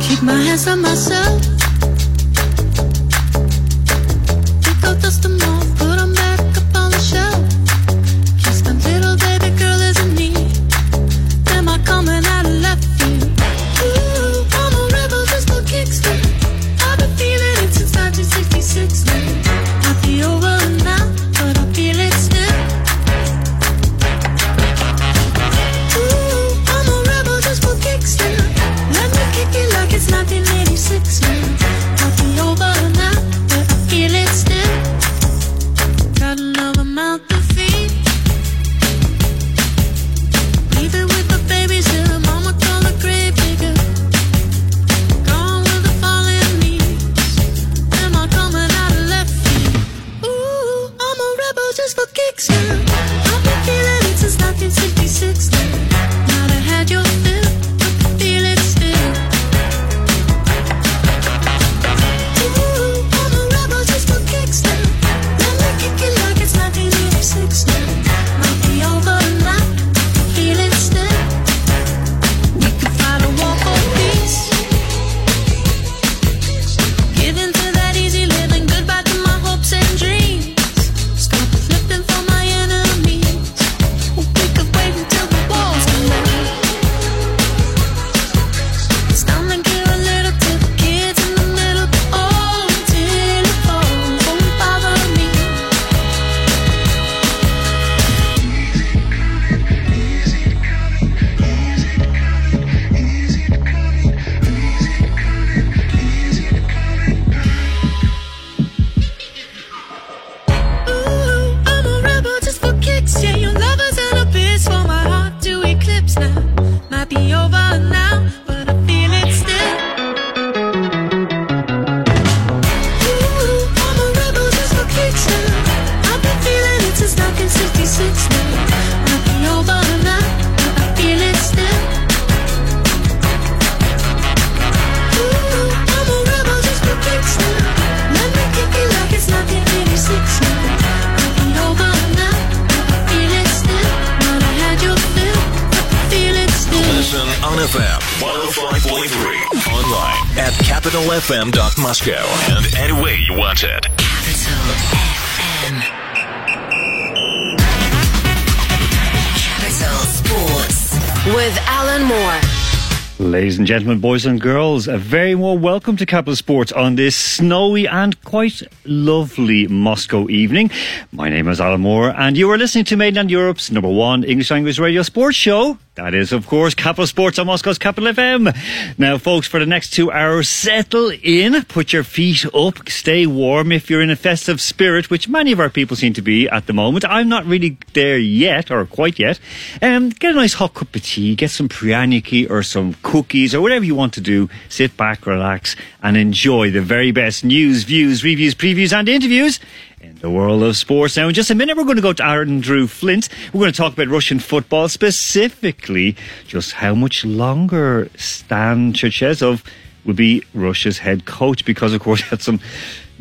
Keep my hands on myself. capitalfm.moscow and anywhere you want it. Capital FM. Capital Sports with Alan Moore. Ladies and gentlemen, boys and girls, a very warm welcome to Capital Sports on this snowy and quite lovely Moscow evening. My name is Alan Moore, and you are listening to Mainland Europe's number one English language radio sports show. That is, of course, Capital Sports on Moscow's Capital FM. Now, folks, for the next two hours, settle in, put your feet up, stay warm if you're in a festive spirit, which many of our people seem to be at the moment. I'm not really there yet, or quite yet. Um, get a nice hot cup of tea, get some prianiki or some cookies or whatever you want to do. Sit back, relax, and enjoy the very best news, views, reviews, previews, and interviews in the world of sports. Now, in just a minute, we're going to go to Aaron Andrew Flint. We're going to talk about Russian football, specifically just how much longer Stan Cherchesov will be Russia's head coach because, of course, he had some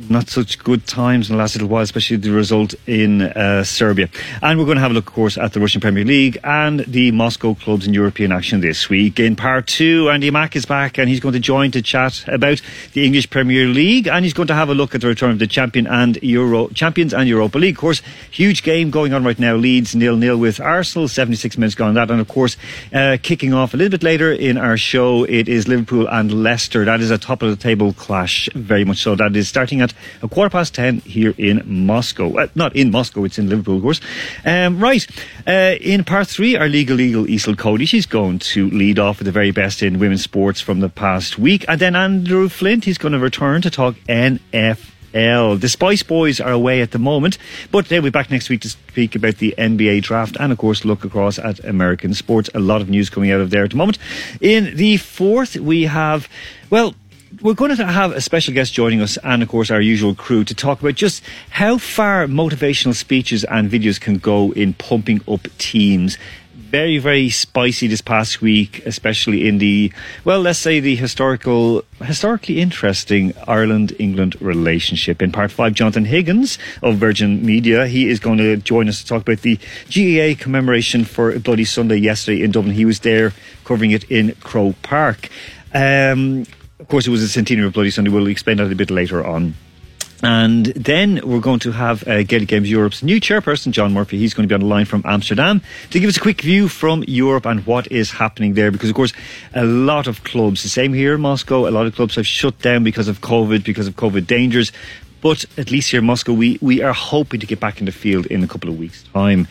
not such good times in the last little while, especially the result in uh, Serbia. And we're going to have a look, of course, at the Russian Premier League and the Moscow clubs in European action this week. In part two, Andy Mack is back and he's going to join to chat about the English Premier League and he's going to have a look at the return of the champion and Euro champions and Europa League. Of course, huge game going on right now. Leeds nil nil with Arsenal. Seventy six minutes gone that, and of course, uh, kicking off a little bit later in our show, it is Liverpool and Leicester. That is a top of the table clash, very much so. That is starting at a quarter past ten here in Moscow. Uh, not in Moscow, it's in Liverpool, of course. Um, right, uh, in part three, our legal eagle Isel Cody, she's going to lead off with the very best in women's sports from the past week, and then Andrew Flint, he's going to return to talk NFL. The Spice Boys are away at the moment, but they'll be back next week to speak about the NBA draft and, of course, look across at American sports. A lot of news coming out of there at the moment. In the fourth, we have, well, we're going to have a special guest joining us and, of course, our usual crew to talk about just how far motivational speeches and videos can go in pumping up teams. very, very spicy this past week, especially in the, well, let's say the historical, historically interesting Ireland England relationship. In part five, Jonathan Higgins of Virgin Media, he is going to join us to talk about the GAA commemoration for Bloody Sunday yesterday in Dublin. He was there covering it in Croke Park. Um, of course, it was a centenary of Bloody Sunday. We'll explain that a bit later on. And then we're going to have uh, Gaelic Games Europe's new chairperson, John Murphy. He's going to be on the line from Amsterdam to give us a quick view from Europe and what is happening there. Because, of course, a lot of clubs, the same here in Moscow, a lot of clubs have shut down because of COVID, because of COVID dangers. But at least here in Moscow, we, we are hoping to get back in the field in a couple of weeks' time.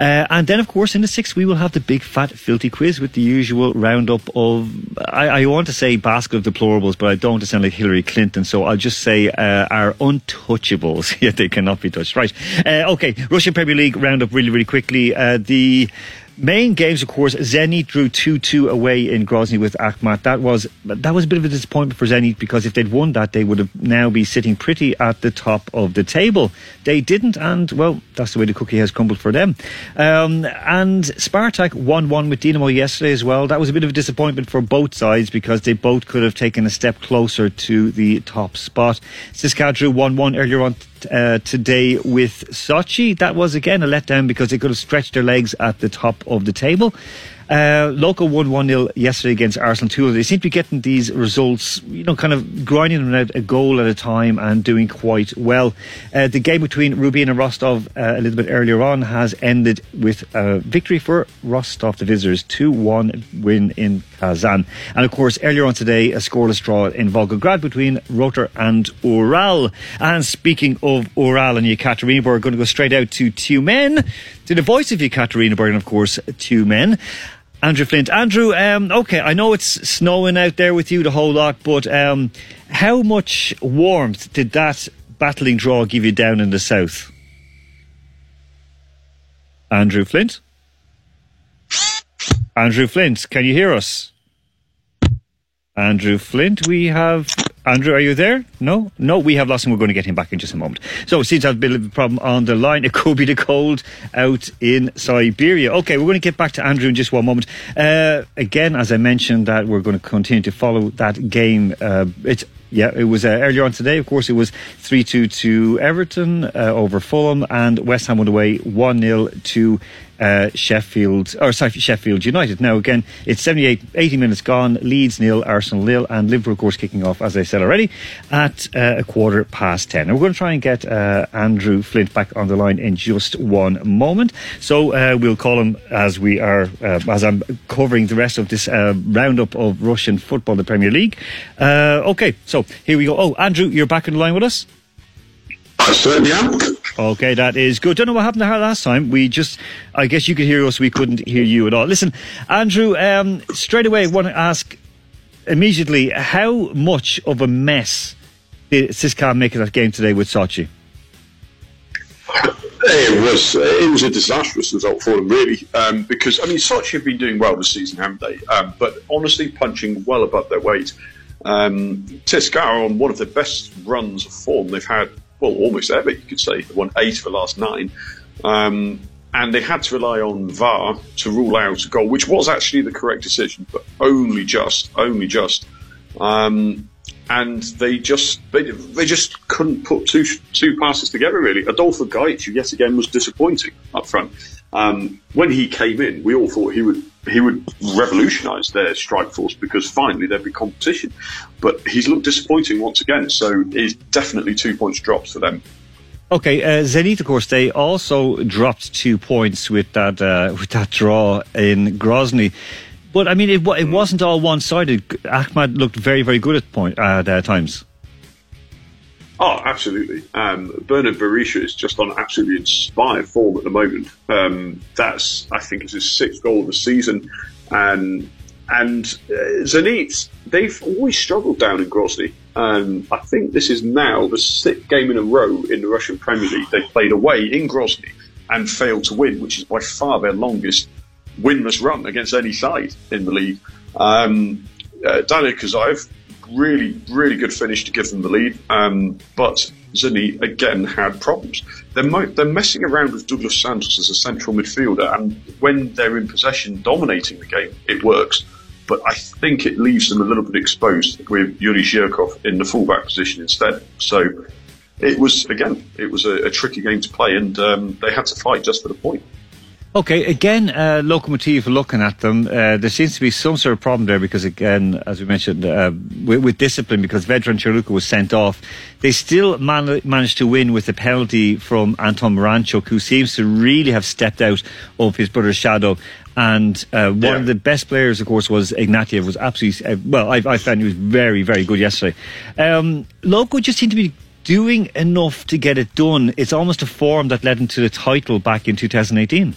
Uh, and then, of course, in the sixth, we will have the big fat filthy quiz with the usual roundup of, I, I want to say basket of deplorables, but I don't want to sound like Hillary Clinton, so I'll just say uh, our untouchables. yeah, they cannot be touched. Right. Uh, okay, Russian Premier League roundup really, really quickly. Uh, the Main games, of course, Zenit drew 2-2 away in Grozny with Akhmat. That was that was a bit of a disappointment for Zenit because if they'd won that, they would have now be sitting pretty at the top of the table. They didn't, and well, that's the way the cookie has crumbled for them. Um, and Spartak 1-1 with Dinamo yesterday as well. That was a bit of a disappointment for both sides because they both could have taken a step closer to the top spot. CSKA drew 1-1 earlier on uh, today with Sochi. That was again a letdown because they could have stretched their legs at the top of the table. Uh, Local won 1 0 yesterday against Arsenal 2. They seem to be getting these results, you know, kind of grinding them out a goal at a time and doing quite well. Uh, the game between Rubin and Rostov uh, a little bit earlier on has ended with a victory for Rostov, the visitors, 2 1 win in Kazan. And of course, earlier on today, a scoreless draw in Volgograd between Rotor and Ural. And speaking of Ural and Yekaterinburg, we're going to go straight out to Tyumen, to the voice of Yekaterinburg, and of course, Tyumen. Andrew Flint. Andrew, um, okay, I know it's snowing out there with you the whole lot, but um, how much warmth did that battling draw give you down in the south? Andrew Flint? Andrew Flint, can you hear us? Andrew Flint, we have. Andrew, are you there? No? No, we have lost him. We're going to get him back in just a moment. So, it seems to have a bit of a problem on the line. It could be the cold out in Siberia. Okay, we're going to get back to Andrew in just one moment. Uh, again, as I mentioned, that we're going to continue to follow that game. Uh, it's yeah, it was uh, earlier on today. Of course, it was 3 2 to Everton uh, over Fulham, and West Ham went away 1 0 to uh, Sheffield, or sorry, Sheffield United. Now, again, it's 78, 80 minutes gone. Leeds nil, Arsenal nil, and Liverpool, of course, kicking off, as I said already, at uh, a quarter past 10. And we're going to try and get uh, Andrew Flint back on the line in just one moment. So uh, we'll call him as we are, uh, as I'm covering the rest of this roundup of Russian football, the Premier League. Uh, okay, so here we go. Oh, Andrew, you're back on the line with us? I certainly am. Okay, that is good. Don't know what happened to her last time. We just, I guess you could hear us, we couldn't hear you at all. Listen, Andrew, um, straight away, I want to ask immediately how much of a mess did CSKA make of that game today with Sochi? It was it was a disastrous result for them, really, um, because I mean Sochi have been doing well this season, haven't they? Um, but honestly, punching well above their weight. Um, CSKA are on one of the best runs of form they've had, well, almost ever, you could say. Won eight of the last nine. Um, and they had to rely on VAR to rule out a goal, which was actually the correct decision, but only just, only just. Um, and they just they, they just couldn't put two two passes together really. Adolfo Gaich, who yet again, was disappointing up front. Um, when he came in, we all thought he would he would revolutionise their strike force because finally there'd be competition. But he's looked disappointing once again, so it's definitely two points dropped for them. Okay, uh, Zenit, of course, they also dropped two points with that uh, with that draw in Grozny. But I mean, it, it wasn't all one sided. Akhmat looked very, very good at point at uh, times. Oh, absolutely. Um, Bernard Berisha is just on absolutely inspired form at the moment. Um, that's, I think, is his sixth goal of the season. And and uh, Zenit, they've always struggled down in Grozny. Um, I think this is now the sixth game in a row in the Russian Premier League they've played away in Grozny and failed to win, which is by far their longest winless run against any side in the league. Um, uh, Daniel Kazaev, really, really good finish to give them the lead. Um, but Zenit again had problems. They're, mo- they're messing around with Douglas Santos as a central midfielder, and when they're in possession, dominating the game, it works. But I think it leaves them a little bit exposed with Yuri Zhirkov in the fullback position instead. So it was again, it was a, a tricky game to play, and um, they had to fight just for the point. Okay, again, uh, Lokomotiv looking at them, uh, there seems to be some sort of problem there because, again, as we mentioned, uh, with, with, discipline, because Vedran Chorluka was sent off, they still man- managed to win with a penalty from Anton Miranchuk, who seems to really have stepped out of his brother's shadow. And uh, one of the best players, of course, was Ignatiev. Was absolutely uh, well. I, I found he was very, very good yesterday. Um, Loco just seemed to be doing enough to get it done. It's almost a form that led into the title back in 2018.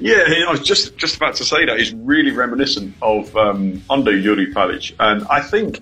Yeah, I was just just about to say that. It's really reminiscent of um, under Yuri Palic, and I think,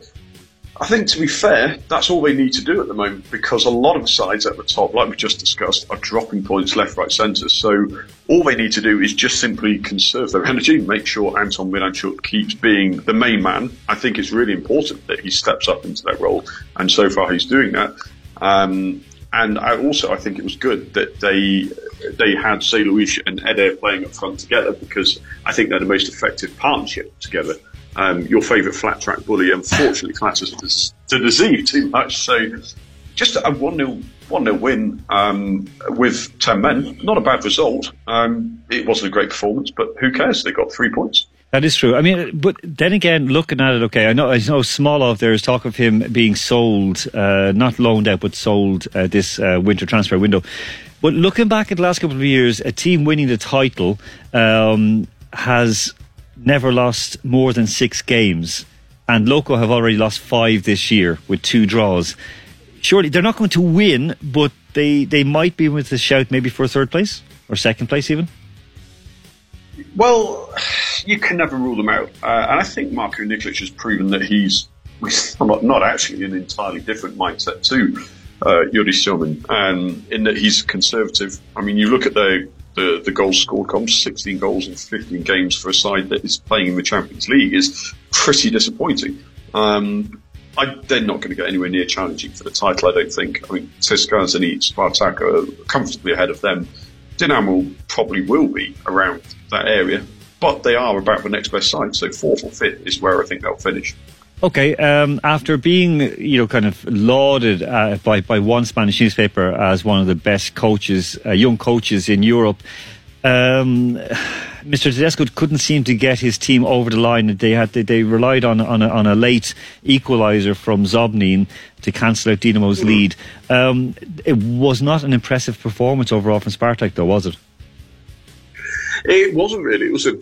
I think to be fair, that's all they need to do at the moment because a lot of sides at the top, like we just discussed, are dropping points left, right, centre. So all they need to do is just simply conserve their energy, make sure Anton Miranchuk keeps being the main man. I think it's really important that he steps up into that role, and so far he's doing that. Um, and I also I think it was good that they they had Say and Eder playing up front together because I think they're the most effective partnership together. Um, your favourite flat track bully unfortunately classes to deceive too much, so just a one 0 one 0 win um, with ten men, not a bad result. Um, it wasn't a great performance, but who cares? They got three points. That is true. I mean, but then again, looking at it, okay, I know, I know Smolov, there's talk of him being sold, uh, not loaned out, but sold uh, this uh, winter transfer window. But looking back at the last couple of years, a team winning the title um, has never lost more than six games. And Loco have already lost five this year with two draws. Surely they're not going to win, but they, they might be with a shout maybe for third place or second place even. Well, you can never rule them out, uh, and I think Marko Nikolic has proven that he's not, not actually an entirely different mindset to uh, Yuri Semin, um, in that he's conservative. I mean, you look at the the, the goals scored comps, 16 goals in 15 games for a side that is playing in the Champions League is pretty disappointing. Um, I, they're not going to get anywhere near challenging for the title, I don't think. I mean, CSKA, Zenit, Spartak are comfortably ahead of them. Dinamo probably will be around that area, but they are about the next best side. So fourth or fifth is where I think they'll finish. Okay, um, after being, you know, kind of lauded uh, by, by one Spanish newspaper as one of the best coaches, uh, young coaches in Europe, um, Mr. Tedesco couldn't seem to get his team over the line. They had they, they relied on on a, on a late equaliser from Zobnin to cancel out Dinamo's lead. Um, it was not an impressive performance overall from Spartak, though, was it? It wasn't really. It was a,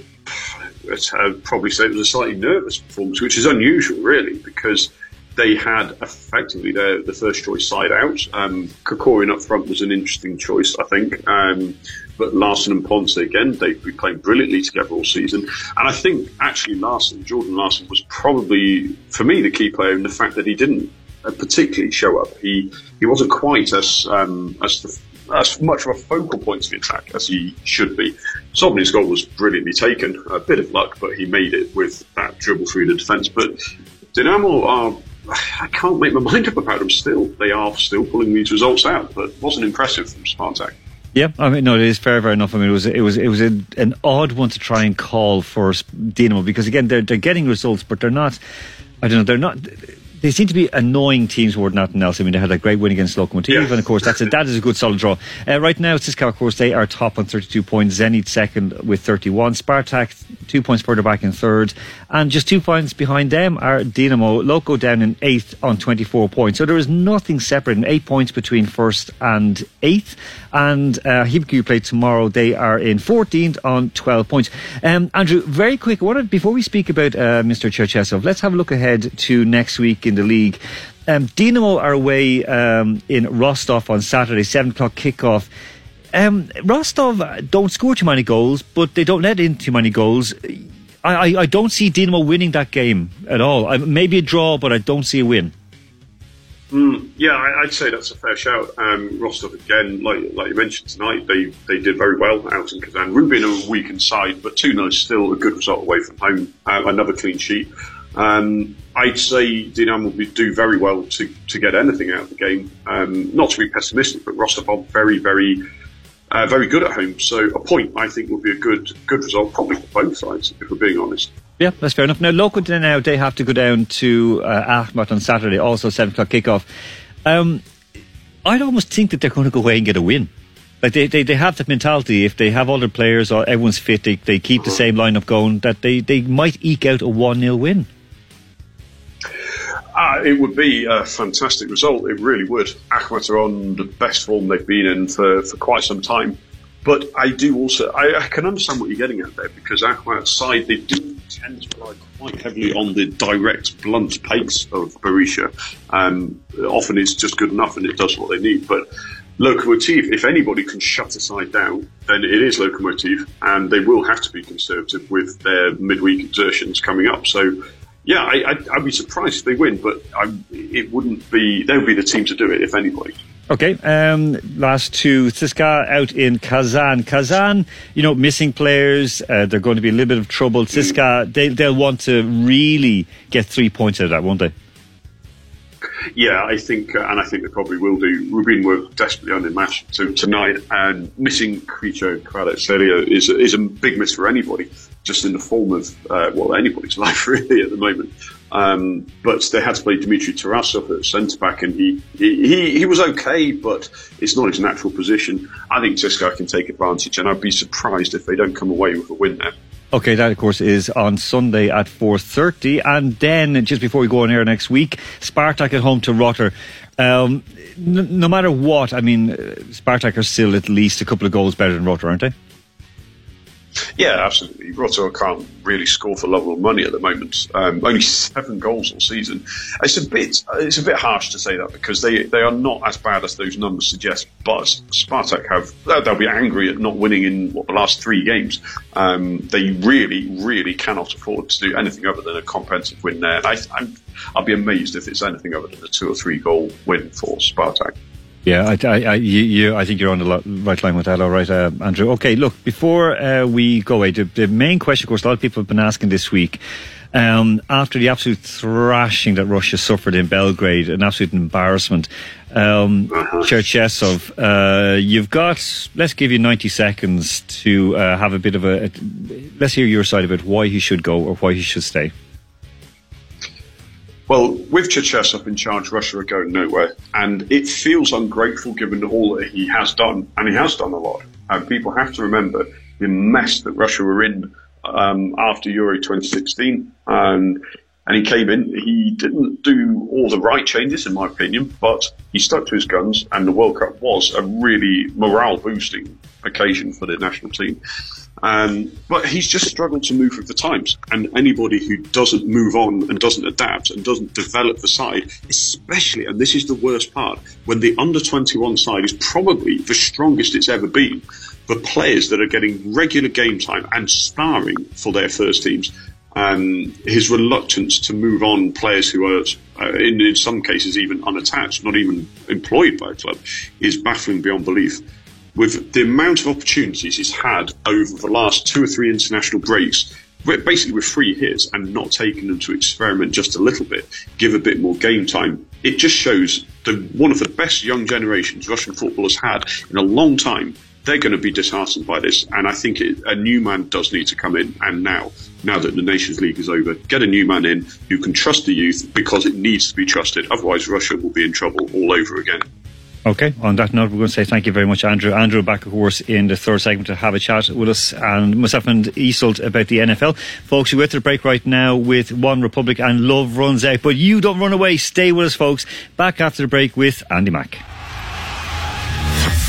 I'd probably say it was a slightly nervous performance, which is unusual, really, because they had effectively the first choice side out. Um, Kokorin up front was an interesting choice, I think. Um, but Larsson and Ponce again, they've been playing brilliantly together all season. And I think actually Larsson, Jordan Larsson, was probably for me the key player in the fact that he didn't uh, particularly show up. He he wasn't quite as um, as the as much of a focal point of the attack as he should be. Zobnin's goal was brilliantly taken, a bit of luck, but he made it with that dribble through the defence. But Dinamo are, I can't make my mind up about them still. They are still pulling these results out, but it wasn't impressive from Spartak. Yeah, I mean, no, it is fair, fair enough. I mean, it was it was it was a, an odd one to try and call for Dinamo because again, they're they're getting results, but they're not. I don't know. They're not. They seem to be annoying teams more than nothing else. I mean, they had a great win against Lokomotiv, Yeah. and of course, that's a, that is a good solid draw. Uh, right now, CSKA, of course, they are top on 32 points. Zenit second with 31. Spartak two points further back in third, and just two points behind them are Dinamo. Loco down in eighth on 24 points. So there is nothing separating eight points between first and eighth. And uh, Khimki play tomorrow. They are in 14th on 12 points. Um, Andrew, very quick. Wanted, before we speak about uh, Mr. Cherchesov, let's have a look ahead to next week in the league. Um, Dinamo are away um, in Rostov on Saturday, 7 o'clock kickoff. Um, Rostov don't score too many goals, but they don't let in too many goals. I, I, I don't see Dinamo winning that game at all. I, maybe a draw, but I don't see a win. Yeah, I- I'd say that's a fair shout. Um, Rostov again, like like you mentioned tonight, they they did very well out in Kazan. Rubin are a weakened side, but two 0 is still a good result away from home. Uh, another clean sheet. Um, I'd say Dinamo will do very well to, to get anything out of the game. Um, not to be pessimistic, but Rostov very, very, uh, very good at home. So a point, I think, would be a good good result, probably for both sides, if we're being honest. Yeah, that's fair enough. Now, local now they have to go down to uh, Akhmat on Saturday, also seven o'clock kickoff. Um, I'd almost think that they're going to go away and get a win. Like they, they, they have that mentality. If they have all their players or everyone's fit, they, they keep the same lineup going. That they, they might eke out a one 0 win. Uh, it would be a fantastic result. It really would. Akhmat are on the best form they've been in for, for quite some time. But I do also, I, I can understand what you're getting at there because Akhmat's side, they do tend to rely quite heavily on the direct, blunt pace of Berisha. Um, often it's just good enough and it does what they need. But Lokomotiv, if anybody can shut a side down, then it is Lokomotiv, and they will have to be conservative with their midweek exertions coming up. So, yeah, I, I'd, I'd be surprised if they win, but I, it wouldn't be. They would be the team to do it, if anybody. Okay, um, last two. CSKA out in Kazan. Kazan, you know, missing players. Uh, they're going to be a little bit of trouble. CSKA, they, they'll want to really get three points out of that, won't they? Yeah, I think, uh, and I think they probably will do. Rubin were desperately undermatched to, tonight, and missing Khvicha Kvaratskhelia is is a big miss for anybody, just in the form of uh, well anybody's life really at the moment. Um, but they had to play Dmitry Tarasov at centre back, and he, he he was okay, but it's not his natural position. I think CSKA can take advantage, and I'd be surprised if they don't come away with a win there. Okay, that of course is on Sunday at 4.30 and then just before we go on air next week, Spartak at home to Rotor. Um, n- no matter what, I mean, uh, Spartak are still at least a couple of goals better than Rotor, aren't they? Yeah, absolutely. Rotor can't really score for love or money at the moment. Um, only seven goals all season. It's a bit it's a bit harsh to say that because they, they are not as bad as those numbers suggest. But Spartak have they'll be angry at not winning in what, the last three games. Um, they really really cannot afford to do anything other than a comprehensive win there. I, I'm, I'll be amazed if it's anything other than a two or three goal win for Spartak. Yeah, I, I, I, you, you, I think you're on the right line with that. All right, uh, Andrew. Okay, look, before uh, we go away, the, the main question, of course, a lot of people have been asking this week. Um, after the absolute thrashing that Russia suffered in Belgrade, an absolute embarrassment, um, Cherchesov, uh, you've got, let's give you 90 seconds to uh, have a bit of a, a, let's hear your side of it, why he should go or why he should stay. Well, with Cherchesov in charge, Russia are going nowhere, and it feels ungrateful given all that he has done, and he has done a lot. And people have to remember the mess that Russia were in um, after Euro 2016, and and he came in. He didn't do all the right changes, in my opinion, but he stuck to his guns, and the World Cup was a really morale boosting occasion for the national team. Um, but he's just struggled to move with the times. And anybody who doesn't move on and doesn't adapt and doesn't develop the side, especially, and this is the worst part, when the under 21 side is probably the strongest it's ever been, the players that are getting regular game time and starring for their first teams, um, his reluctance to move on players who are, uh, in, in some cases, even unattached, not even employed by a club, is baffling beyond belief with the amount of opportunities he's had over the last two or three international breaks, basically with free hits and not taking them to experiment just a little bit, give a bit more game time. It just shows the one of the best young generations Russian football has had in a long time. They're going to be disheartened by this, and I think it, a new man does need to come in. And now, now that the Nations League is over, get a new man in who can trust the youth because it needs to be trusted. Otherwise, Russia will be in trouble all over again. Okay, on that note, we're going to say thank you very much, Andrew. Andrew back, of course, in the third segment to have a chat with us and myself and Isolt about the NFL. Folks, we're at the break right now with OneRepublic and Love Runs Out. But you don't run away. Stay with us, folks. Back after the break with Andy Mack.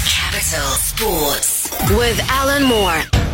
Capital Sports with Alan Moore.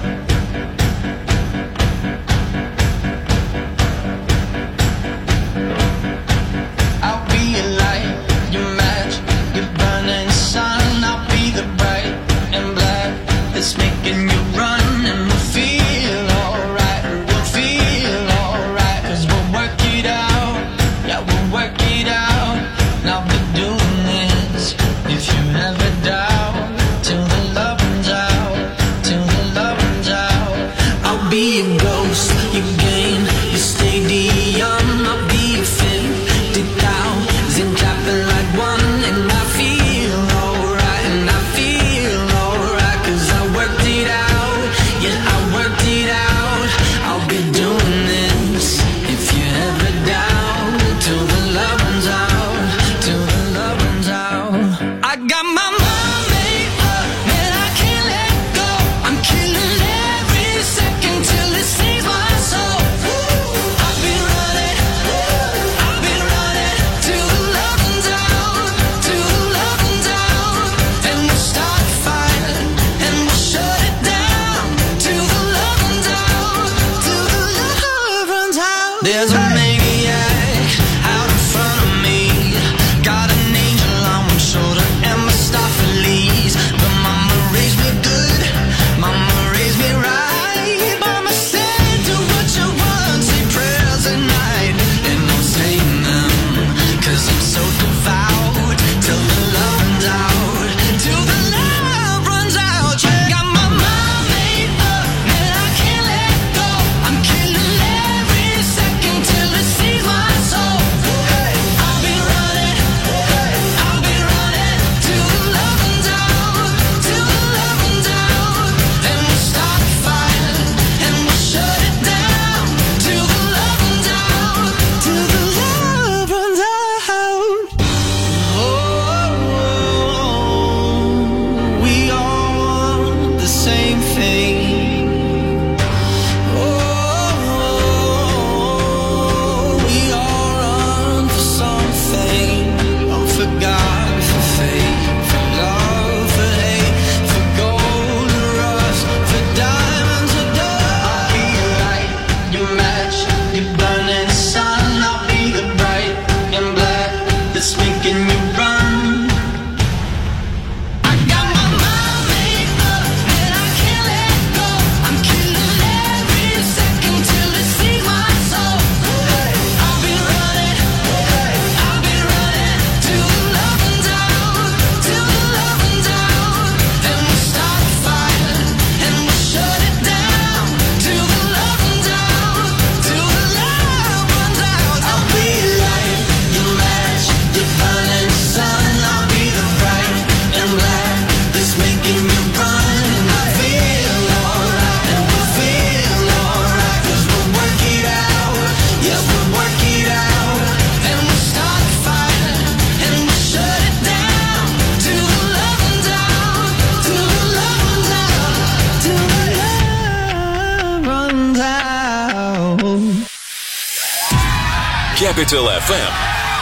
Capital FM.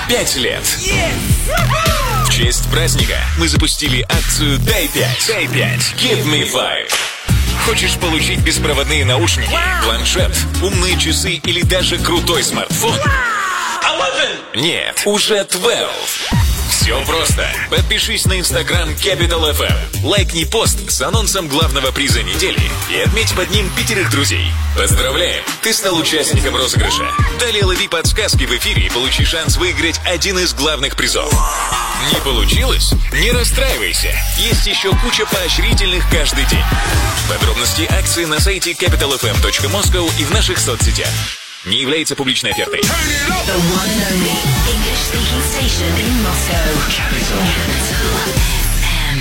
Пять лет. В честь праздника мы запустили акцию «Дай 5». «Дай 5». Give me five. Хочешь получить беспроводные наушники, планшет, умные часы или даже крутой смартфон? Нет, уже 12. Все просто. Подпишись на инстаграм Capital FM. Лайкни пост с анонсом главного приза недели и отметь под ним пятерых друзей. Поздравляем! Ты стал участником розыгрыша. Далее лови подсказки в эфире и получи шанс выиграть один из главных призов. Не получилось? Не расстраивайся. Есть еще куча поощрительных каждый день. Подробности акции на сайте capitalfm.moscow и в наших соцсетях. Не является публичной офертой. The one and only English speaking station in Moscow. Capital. FM.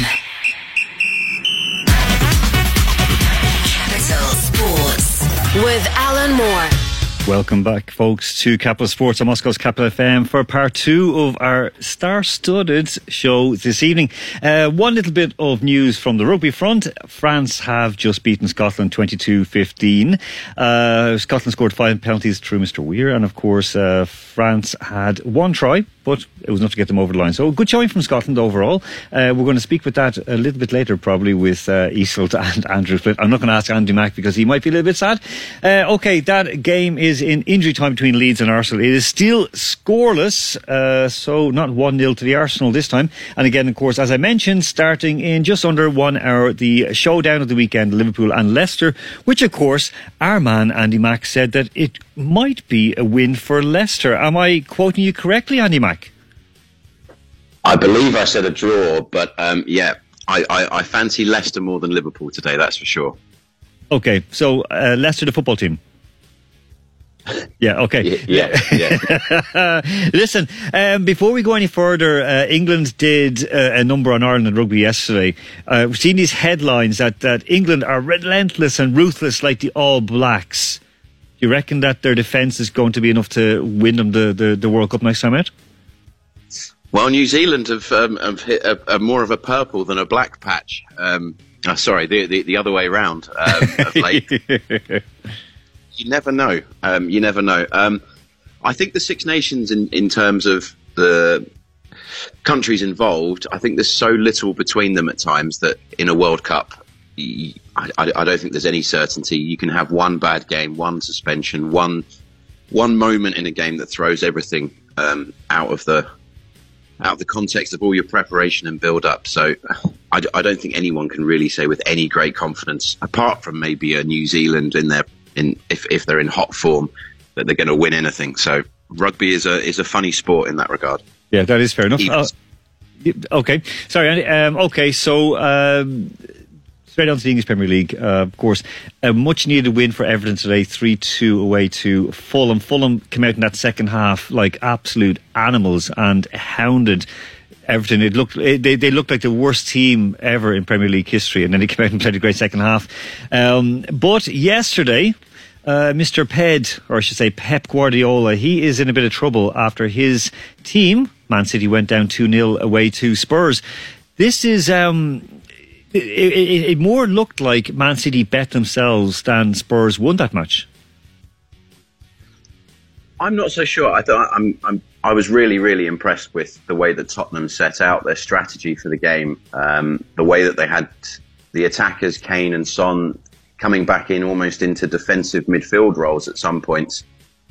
Capital Sports. With Alan Moore. Welcome back, folks, to Capital Sports on Moscow's Capital FM for part two of our star-studded show this evening. Uh, one little bit of news from the rugby front. France have just beaten Scotland 22-15. Uh, Scotland scored five penalties through Mr. Weir, and of course, uh, France had one try, but it was enough to get them over the line. So good showing from Scotland overall. Uh, we're going to speak with that a little bit later, probably with uh, and Andrew Flint. I'm not going to ask Andy Mack because he might be a little bit sad. Uh, okay, that game is in injury time between Leeds and Arsenal. It is still scoreless, uh, so not 1 0 to the Arsenal this time. And again, of course, as I mentioned, starting in just under one hour, the showdown of the weekend, Liverpool and Leicester, which, of course, our man Andy Mack said that it might be a win for Leicester. Am I quoting you correctly, Andy Mack? I believe I said a draw, but um, yeah, I, I, I fancy Leicester more than Liverpool today. That's for sure. Okay, so uh, Leicester, the football team. Yeah, okay. Yeah, yeah. Listen, um, before we go any further, uh, England did uh, a number on Ireland rugby yesterday. Uh, we've seen these headlines that, that England are relentless and ruthless like the All Blacks. Do you reckon that their defence is going to be enough to win them the, the, the World Cup next time out? Well, New Zealand have, um, have hit a, a more of a purple than a black patch. Um, oh, sorry, the, the the other way round. Um, of late. you never know. Um, you never know. Um, I think the Six Nations, in, in terms of the countries involved, I think there's so little between them at times that in a World Cup, I, I- I don't think there's any certainty. You can have one bad game, one suspension, one one moment in a game that throws everything um, out of the out of the context of all your preparation and build up. So I don't think anyone can really say with any great confidence, apart from maybe a New Zealand in their in if, if they're in hot form, that they're going to win anything. So rugby is a is a funny sport in that regard. Yeah, that is fair enough. Uh, okay, sorry. Um, okay, so um, straight on to the English Premier League. Uh, of course, a much needed win for Everton today, three two away to Fulham. Fulham came out in that second half like absolute animals and hounded. Everton. It looked it, they they looked like the worst team ever in Premier League history, and then they came out and played a great second half. Um, but yesterday, uh, Mr. Ped, or I should say Pep Guardiola, he is in a bit of trouble after his team, Man City, went down 2 0 away to Spurs. This is. Um, it, it, it more looked like Man City bet themselves than Spurs won that match. I'm not so sure. I thought I'm, I'm I was really really impressed with the way that Tottenham set out their strategy for the game. Um, the way that they had the attackers Kane and Son coming back in almost into defensive midfield roles at some points.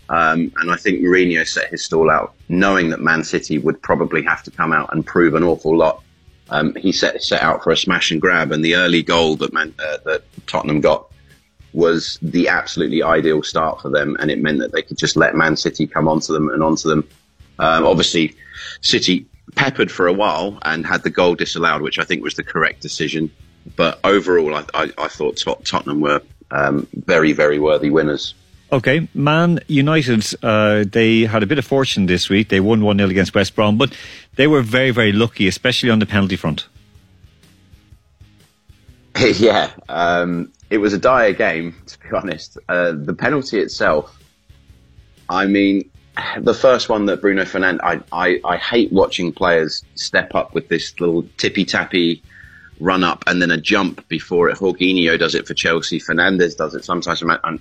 Um, and I think Mourinho set his stall out knowing that Man City would probably have to come out and prove an awful lot. Um, he set set out for a smash and grab, and the early goal that uh, that Tottenham got was the absolutely ideal start for them, and it meant that they could just let Man City come onto them and onto them. Um, obviously, City peppered for a while and had the goal disallowed, which I think was the correct decision. But overall, I, I, I thought Tot- Tottenham were um, very, very worthy winners. Okay, Man United, uh, they had a bit of fortune this week. They won 1 0 against West Brom, but they were very, very lucky, especially on the penalty front. yeah, um, it was a dire game, to be honest. Uh, the penalty itself, I mean, the first one that Bruno Fernandes, I, I, I hate watching players step up with this little tippy tappy run up and then a jump before it. Jorginho does it for Chelsea, Fernandes does it sometimes. And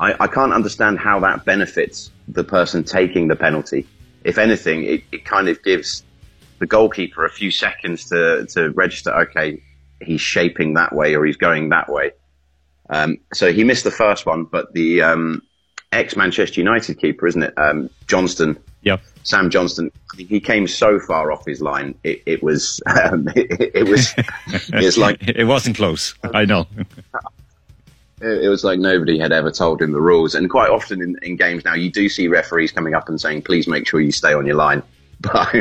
I, I can't understand how that benefits the person taking the penalty. If anything, it, it kind of gives the goalkeeper a few seconds to, to register, okay, he's shaping that way or he's going that way. Um, so he missed the first one, but the um, ex Manchester United keeper, isn't it? Um, Johnstone, Yep. Sam Johnstone, he came so far off his line. It, it was, um, it, it was, it's like It wasn't close, I know. it was like nobody had ever told him the rules. And quite often in, in games now, you do see referees coming up and saying, "Please make sure you stay on your line." But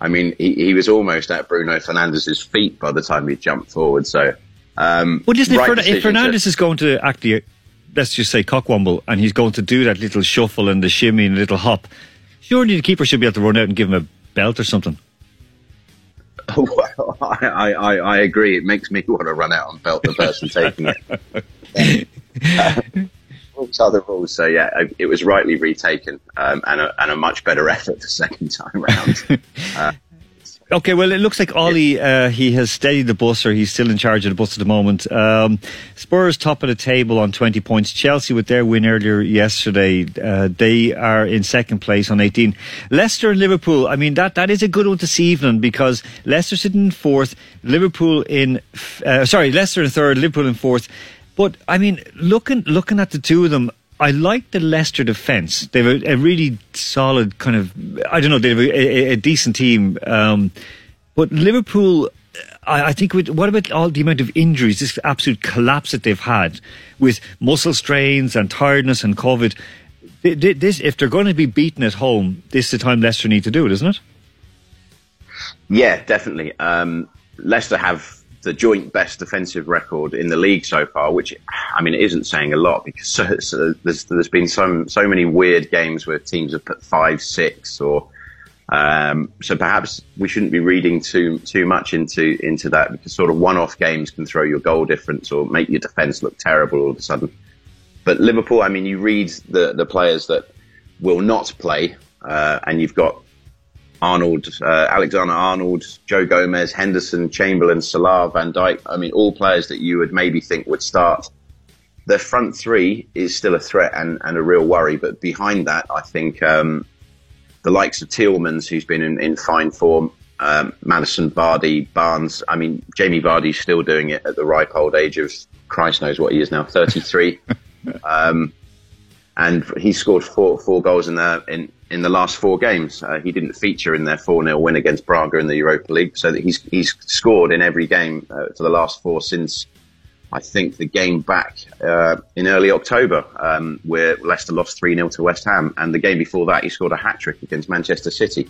I mean, he, he was almost at Bruno Fernandes's feet by the time he jumped forward. So, um, Well, isn't it, right Fern- if decision to- Fernandes is going to actually, let's just say cockwomble, and he's going to do that little shuffle and the shimmy and the little hop, surely the keeper should be able to run out and give him a belt or something. Well, I, I, I, agree. It makes me want to run out and belt the person taking it. rules are the rules. So yeah, it was rightly retaken um, and, a, and a much better effort the second time round. Okay, well, it looks like Ollie, uh, he has steadied the bus, or he's still in charge of the bus at the moment. Um, Spurs top of the table on 20 points. Chelsea, with their win earlier yesterday, uh, they are in second place on 18. Leicester and Liverpool, I mean, that, that is a good one this evening because Leicester sitting in fourth, Liverpool in, uh, sorry, Leicester in third, Liverpool in fourth. But, I mean, looking, looking at the two of them, I like the Leicester defence. They have a, a really solid kind of, I don't know, they have a, a, decent team. Um, but Liverpool, I, I think, with, what about all the amount of injuries, this absolute collapse that they've had with muscle strains and tiredness and COVID? Th- th- This, if they're going to be beaten at home, this is the time Leicester need to do it, isn't it? Yeah, definitely. Um, Leicester have the joint best defensive record in the league so far, which I mean it isn't saying a lot because so, so there's there's been so so many weird games where teams have put five, six, or um, so perhaps we shouldn't be reading too too much into into that because sort of one-off games can throw your goal difference or make your defence look terrible all of a sudden. But Liverpool, I mean, you read the the players that will not play, uh, and you've got Arnold, uh, Alexander Arnold, Joe Gomez, Henderson, Chamberlain, Salah, Van Dijk. I mean, all players that you would maybe think would start. Their front three is still a threat and, and a real worry, but behind that, I think um, the likes of Tielemans, who's been in, in fine form, um, Maddison, Vardy, Barnes. I mean, Jamie Vardy's still doing it at the ripe old age of Christ knows what he is now, 33. um, and he scored four four goals in the in in the last four games. Uh, he didn't feature in their four 0 win against Braga in the Europa League, so that he's he's scored in every game uh, for the last four since. I think the game back uh, in early October, um, where Leicester lost 3 0 to West Ham, and the game before that, he scored a hat trick against Manchester City.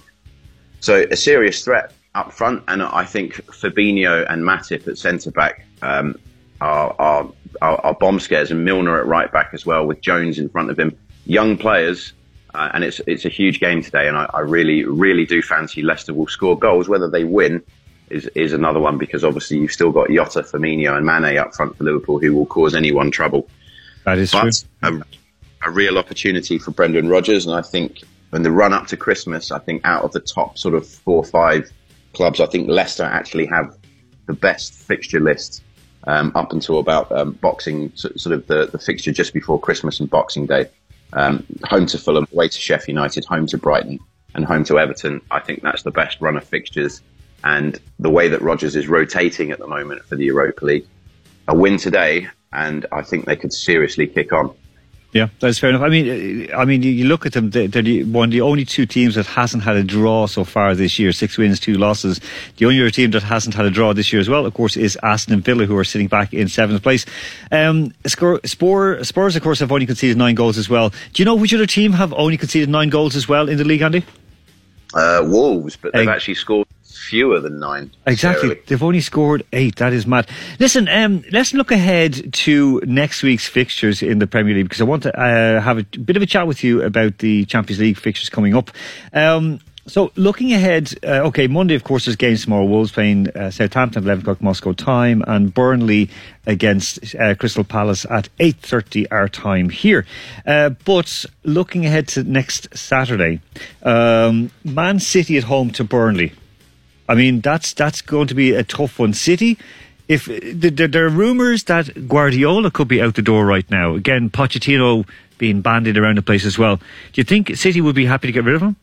So a serious threat up front, and I think Fabinho and Matip at centre back um, are, are, are bomb scares, and Milner at right back as well, with Jones in front of him. Young players, uh, and it's it's a huge game today, and I, I really really do fancy Leicester will score goals. Whether they win is is another one because obviously you've still got Jota, Firmino, and Mane up front for Liverpool, who will cause anyone trouble That is true. but a, a real opportunity for Brendan Rodgers. And I think in the run up to Christmas, I think out of the top sort of four or five clubs, I think Leicester actually have the best fixture list um, up until about um, boxing, sort of the, the fixture just before Christmas and Boxing Day. Um, home to Fulham, away to Sheffield United, home to Brighton, and home to Everton. I think that's the best run of fixtures. And the way that Rodgers is rotating at the moment for the Europa League, a win today, and I think they could seriously kick on. Yeah, that's fair enough. I mean, uh, I mean, you- you look at them; they're they're the, one of the only two teams that hasn't had a draw so far this year. Six wins, two losses. The only other team that hasn't had a draw this year as well, of course, is Aston Villa, who are sitting back in seventh place. Um, Spur, Spur, Spurs, of course, have only conceded nine goals as well. Do you know which other team have only conceded nine goals as well in the league, Andy? uh, Wolves, but they've Ex- actually scored fewer than nine. Exactly. They've only scored eight. That is mad. Listen, um, let's look ahead to next week's fixtures in the Premier League because I want to uh, have a bit of a chat with you about the Champions League fixtures coming up. Um, so looking ahead, uh, okay, Monday, of course, there's games tomorrow. Wolves playing uh, Southampton at 11 o'clock Moscow time and Burnley against uh, Crystal Palace at 8.30 our time here. Uh, but looking ahead to next Saturday, um, Man City at home to Burnley. I mean, that's that's going to be a tough one. City, if there, are rumours that Guardiola could be out the door right now. Again, Pochettino being bandied around the place as well. Do you think City would be happy to get rid of him?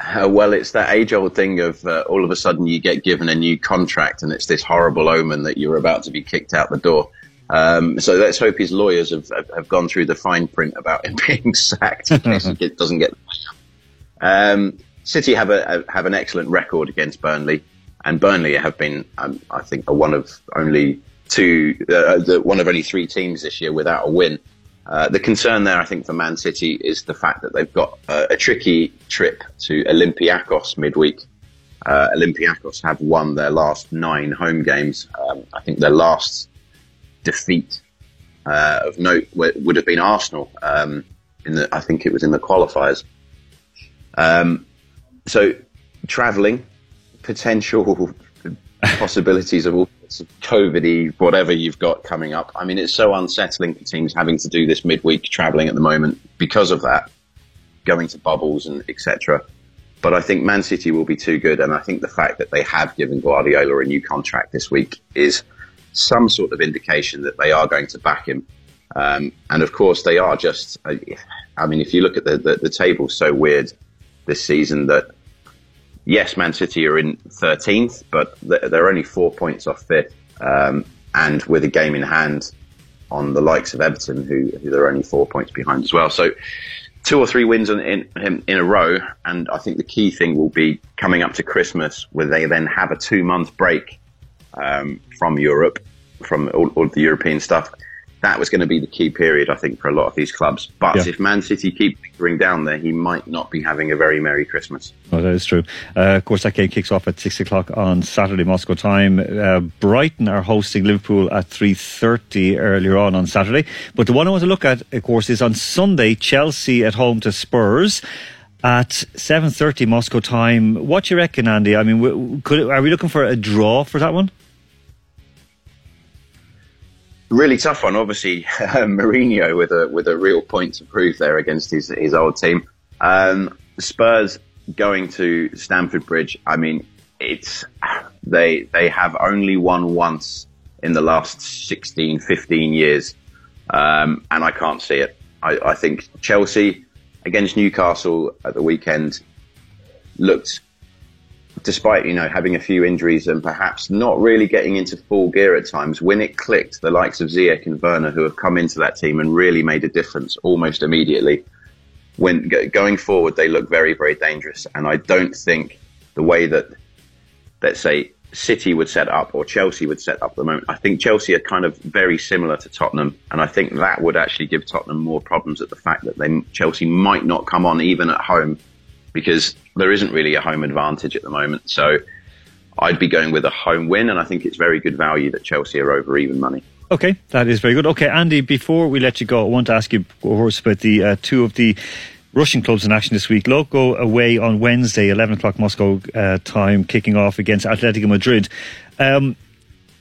Uh, well, it's that age-old thing of uh, all of a sudden you get given a new contract, and it's this horrible omen that you're about to be kicked out the door. Um, so let's hope his lawyers have, have, have gone through the fine print about him being sacked in case he doesn't get. Um, City have a have an excellent record against Burnley, and Burnley have been, um, I think, a one of only two, uh, the, one of only three teams this year without a win. Uh, the concern there, I think, for Man City is the fact that they've got uh, a tricky trip to Olympiacos midweek. Uh, Olympiacos have won their last nine home games. Um, I think their last defeat uh, of note would have been Arsenal. Um, in the, I think it was in the qualifiers. Um, so travelling, potential possibilities of all sorts of COVID whatever you've got coming up. I mean, it's so unsettling for teams having to do this midweek travelling at the moment because of that, going to bubbles and etc. But I think Man City will be too good, and I think the fact that they have given Guardiola a new contract this week is some sort of indication that they are going to back him. Um, and of course, they are just. I mean, if you look at the the, the table, so weird this season that yes, Man City are in 13th, but they're only four points off fifth, um, and with a game in hand on the likes of Everton, who, who they're only four points behind as well. So two or three wins in, in, in, in a row, and I think the key thing will be coming up to Christmas, where they then have a two month break um, from Europe, from all, all the European stuff. That was going to be the key period, I think, for a lot of these clubs. But Yeah. if Man City keep fingering down there, he might not be having a very merry Christmas. Oh, that is true. Uh, of course, that game kicks off at six o'clock on Saturday, Moscow time. Uh, Brighton are hosting Liverpool at three thirty earlier on on Saturday. But the one I want to look at, of course, is on Sunday. Chelsea at home to Spurs. At seven thirty Moscow time, what do you reckon, Andy? I mean, could are we looking for a draw for that one? Really tough one. Obviously, Mourinho with a with a real point to prove there against his his old team. Um, Spurs going to Stamford Bridge. I mean, it's they they have only won once in the last 16, 15 years, um, and I can't see it. I, I think Chelsea against Newcastle at the weekend looked despite you know having a few injuries and perhaps not really getting into full gear at times, when it clicked, the likes of Ziyech and Werner, who have come into that team and really made a difference almost immediately. When going forward, they look very, very dangerous, and I don't think the way that, let's say, City would set up or Chelsea would set up at the moment. I think Chelsea are kind of very similar to Tottenham, and I think that would actually give Tottenham more problems at the fact that they Chelsea might not come on even at home because there isn't really a home advantage at the moment. So I'd be going with a home win, and I think it's very good value that Chelsea are over even money. Okay, that is very good. Okay, Andy, before we let you go, I want to ask you, of course, about the uh, two of the Russian clubs in action this week. Loco away on Wednesday, 11 o'clock Moscow uh, time, kicking off against Atletico Madrid. Um,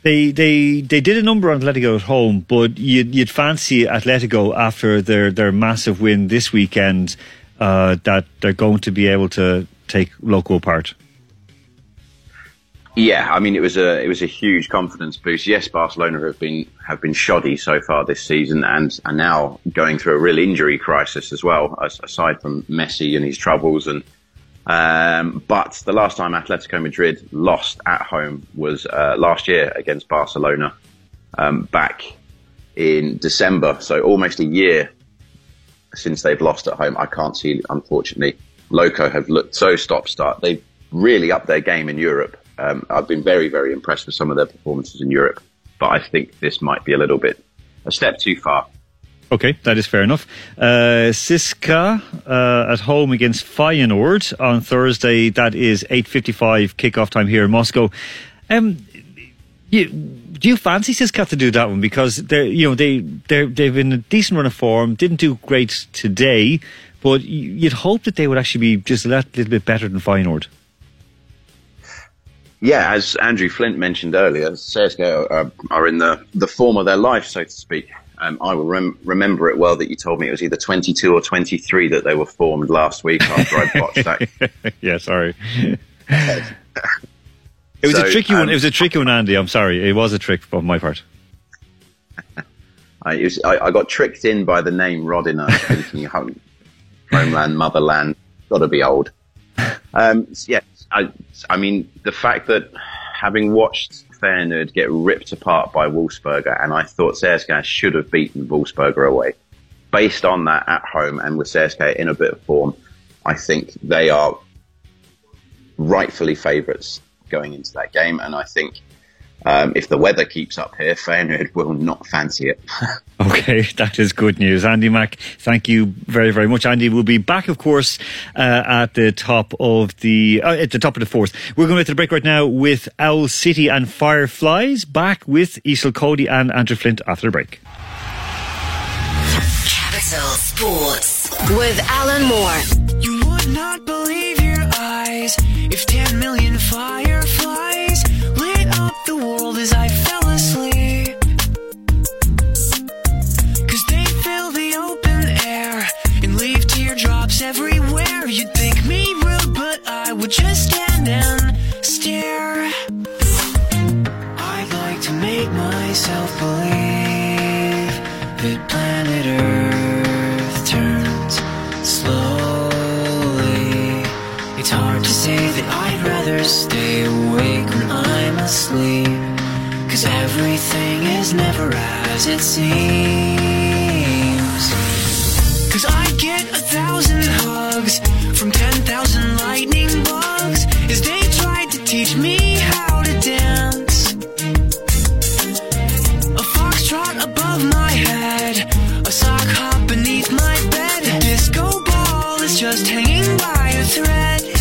they they they did a number on Atletico at home, but you'd, you'd fancy Atletico after their, their massive win this weekend uh, that they're going to be able to take Loco apart. Yeah, I mean it was a it was a huge confidence boost. Yes, Barcelona have been have been shoddy so far this season, and are now going through a real injury crisis as well. as- Aside from Messi and his troubles, and um, but the last time Atletico Madrid lost at home was uh, last year against Barcelona, um, back in December. So almost a year since they've lost at home. I can't see, unfortunately, Loco have looked so stop start. They've really upped their game in Europe. Um, I've been very, very impressed with some of their performances in Europe, but I think this might be a little bit a step too far. Okay, that is fair enough. Uh, CSKA uh, at home against Feyenoord on Thursday. That is 8.55 kickoff time here in Moscow. Um, you, do you fancy CSKA to do that one? Because they're, you know, they, they're, they've been a decent run of form, didn't do great today, but you'd hope that they would actually be just a little bit better than Feyenoord. Yeah, as Andrew Flint mentioned earlier, CSKA are, are in the, the form of their life, so to speak. Um, I will rem- remember it well that you told me it was either 22 or 23 that they were formed last week after I botched that. yeah, sorry. It was a So, tricky one. um, It was a tricky one, Andy. I'm sorry. It was a trick on my part. I, was, I, I got tricked in by the name Rodina, thinking home, homeland, motherland, got to be old. Um, s- yeah, I, I mean the fact that having watched Feyenoord get ripped apart by Wolfsberger, and I thought CSKA should have beaten Wolfsberger away. Based on that at home and with CSKA in a bit of form, I think they are rightfully favourites going into that game, and I think. Um, if the weather keeps up here, Feyenoord will not fancy it. Okay, that is good news. Andy Mack, thank you very, very much. Andy We'll be back, of course, uh, at the top of the uh, at the top of the fourth. We're going to the break right now with Owl City and Fireflies. Back with Isel Cody and Andrew Flint after the break. Capital Sports with Alan Moore. Eyes if 10 million fireflies lit up the world as I fell asleep. Cause they fill the open air and leave teardrops everywhere. You'd think me rude, but I would just stand and stare. I'd like to make myself believe rather stay awake when I'm asleep. Cause everything is never as it seems. Cause I get a thousand hugs from ten thousand lightning bugs as they tried to teach me how to dance. A foxtrot above my head, a sock hop beneath my bed. A disco ball is just hanging by a thread.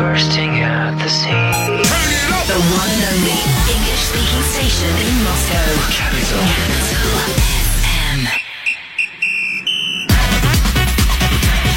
Bursting at the seams. The one and only English speaking station in Moscow. Capital. Capital FM.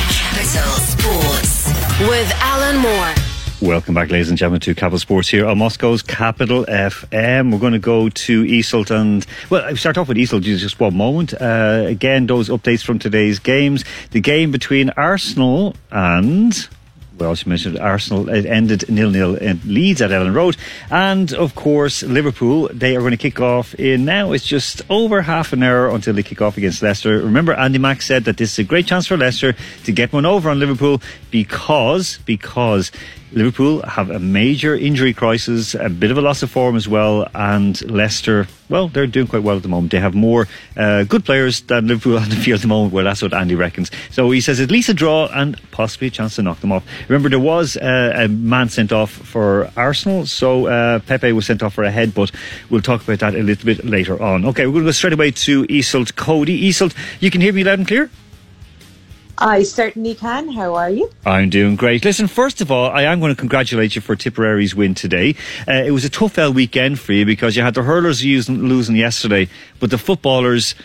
Capital Sports. With Alan Moore. Welcome back, ladies and gentlemen, to Capital Sports here on Moscow's Capital FM. We're going to go to Eastelt and, well, I start off with Eastelt just one moment. Uh, again, those updates from today's games. The game between Arsenal and, well, she mentioned Arsenal. It ended nil-nil in Leeds at Elland Road. And, of course, Liverpool, they are going to kick off in now. It's just over half an hour until they kick off against Leicester. Remember, Andy Mack said that this is a great chance for Leicester to get one over on Liverpool because, because Liverpool have a major injury crisis, a bit of a loss of form as well, and Leicester, well, they're doing quite well at the moment. They have more uh, good players than Liverpool on the field at the moment. Well, that's what Andy reckons. So he says at least a draw and possibly a chance to knock them off. Remember, there was uh, a man sent off for Arsenal, so uh, Pepe was sent off for a head, but we'll talk about that a little bit later on. Okay, we're going to go straight away to Eastelt Cody. Eastelt, you can hear me loud and clear? I certainly can. How are you? I'm doing great. Listen, first of all, I am going to congratulate you for Tipperary's win today. Uh, it was a tough L weekend for you because you had the hurlers using, losing yesterday, but the footballers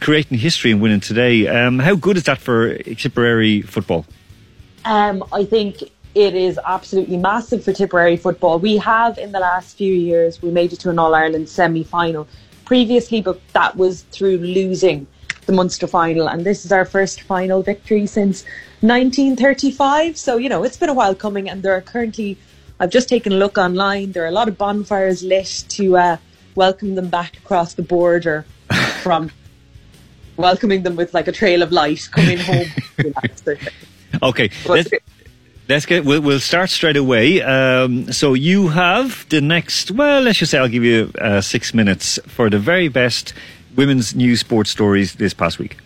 creating history and winning today. Um, how good is that for Tipperary football? Um, I think it is absolutely massive for Tipperary football. We have, in the last few years, we made it to an All Ireland semi final previously, but that was through losing the Munster final, and this is our first final victory since 1935. So, you know, it's been a while coming, and there are currently, I've just taken a look online, there are a lot of bonfires lit to uh, welcome them back across the border from welcoming them with like a trail of light coming home. Okay, But- let's, let's get. We'll, we'll start straight away. Um, so you have the next. Well, let's just say I'll give you uh, six minutes for the very best women's news sports stories this past week.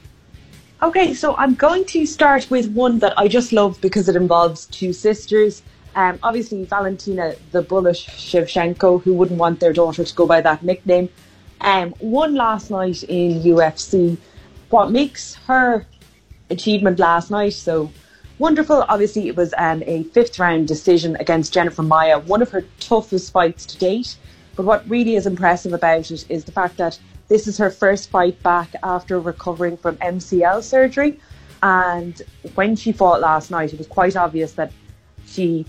Okay, so I'm going to start with one that I just love because it involves two sisters. Um, obviously, Valentina the Bullet Shevchenko, who wouldn't want their daughter to go by that nickname, um, won last night in UFC. What makes her achievement last night so wonderful? Obviously, it was um, a fifth round decision against Jennifer Maia, one of her toughest fights to date. But what really is impressive about it is the fact that this is her first fight back after recovering from MCL surgery. And when she fought last night, it was quite obvious that she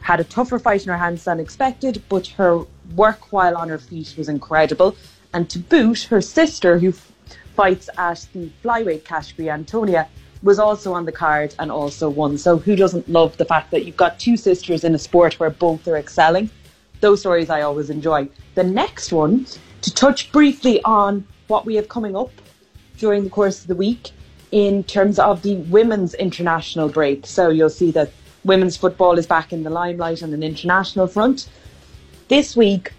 had a tougher fight in her hands than expected, but her work while on her feet was incredible. And to boot, her sister, who f- fights at the flyweight category, Antonia, was also on the card and also won. So who doesn't love the fact that you've got two sisters in a sport where both are excelling? Those stories I always enjoy. The next one, to touch briefly on what we have coming up during the course of the week in terms of the women's international break. So you'll see that women's football is back in the limelight on an international front. This week,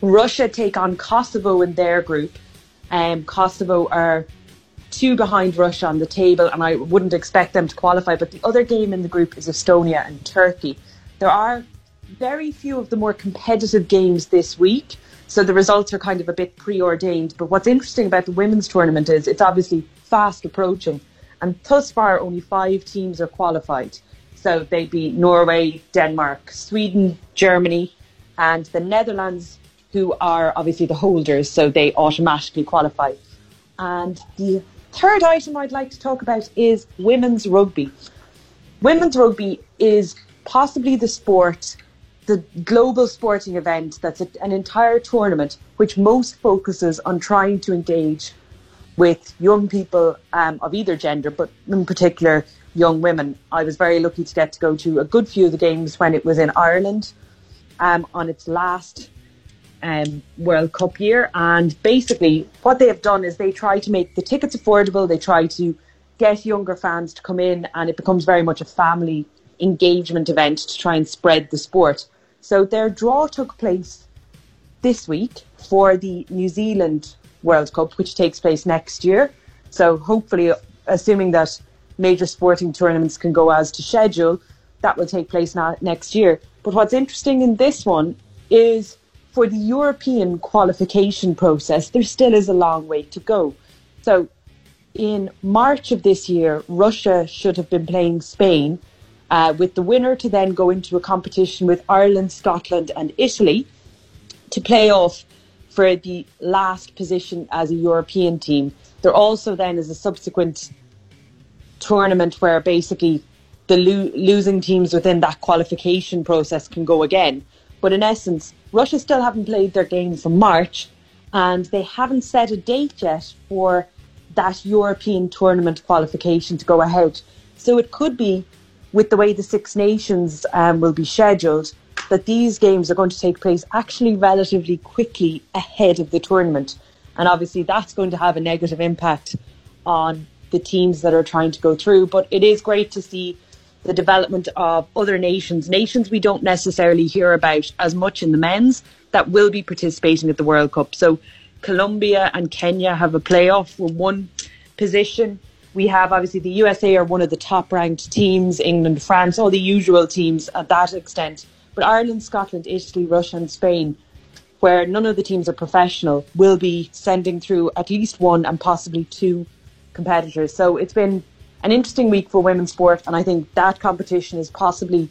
Russia take on Kosovo in their group. Um, Kosovo are two behind Russia on the table, and I wouldn't expect them to qualify. But the other game in the group is Estonia and Turkey. There are very few of the more competitive games this week, so the results are kind of a bit preordained. But what's interesting about the women's tournament is it's obviously fast approaching, and thus far only five teams are qualified. So they'd be Norway, Denmark, Sweden, Germany, and the Netherlands, who are obviously the holders, so they automatically qualify. And the third item I'd like to talk about is women's rugby. Women's rugby is possibly the sport, the global sporting event that's a, an entire tournament which most focuses on trying to engage with young people um, of either gender, but in particular young women. I was very lucky to get to go to a good few of the games when it was in Ireland um, on its last um, World Cup year. And basically, what they have done is they try to make the tickets affordable. They try to get younger fans to come in, and it becomes very much a family engagement event to try and spread the sport. So their draw took place this week for the New Zealand World Cup, which takes place next year. So hopefully, assuming that major sporting tournaments can go as to schedule, that will take place na- next year. But what's interesting in this one is for the European qualification process, there still is a long way to go. So in March of this year, Russia should have been playing Spain, uh, with the winner to then go into a competition with Ireland, Scotland, and Italy to play off for the last position as a European team. There also then is a subsequent tournament where basically the lo- losing teams within that qualification process can go again. But in essence, Russia still haven't played their game for March, and they haven't set a date yet for that European tournament qualification to go ahead. So it could be, with the way the Six Nations um, will be scheduled, that these games are going to take place actually relatively quickly ahead of the tournament. And obviously, that's going to have a negative impact on the teams that are trying to go through. But it is great to see the development of other nations, nations we don't necessarily hear about as much in the men's, that will be participating at the World Cup. So Colombia and Kenya have a playoff for one position. We have obviously the USA are one of the top ranked teams, England, France, all the usual teams at that extent. But Ireland, Scotland, Italy, Russia, and Spain, where none of the teams are professional, will be sending through at least one and possibly two competitors. So it's been an interesting week for women's sport, and I think that competition is possibly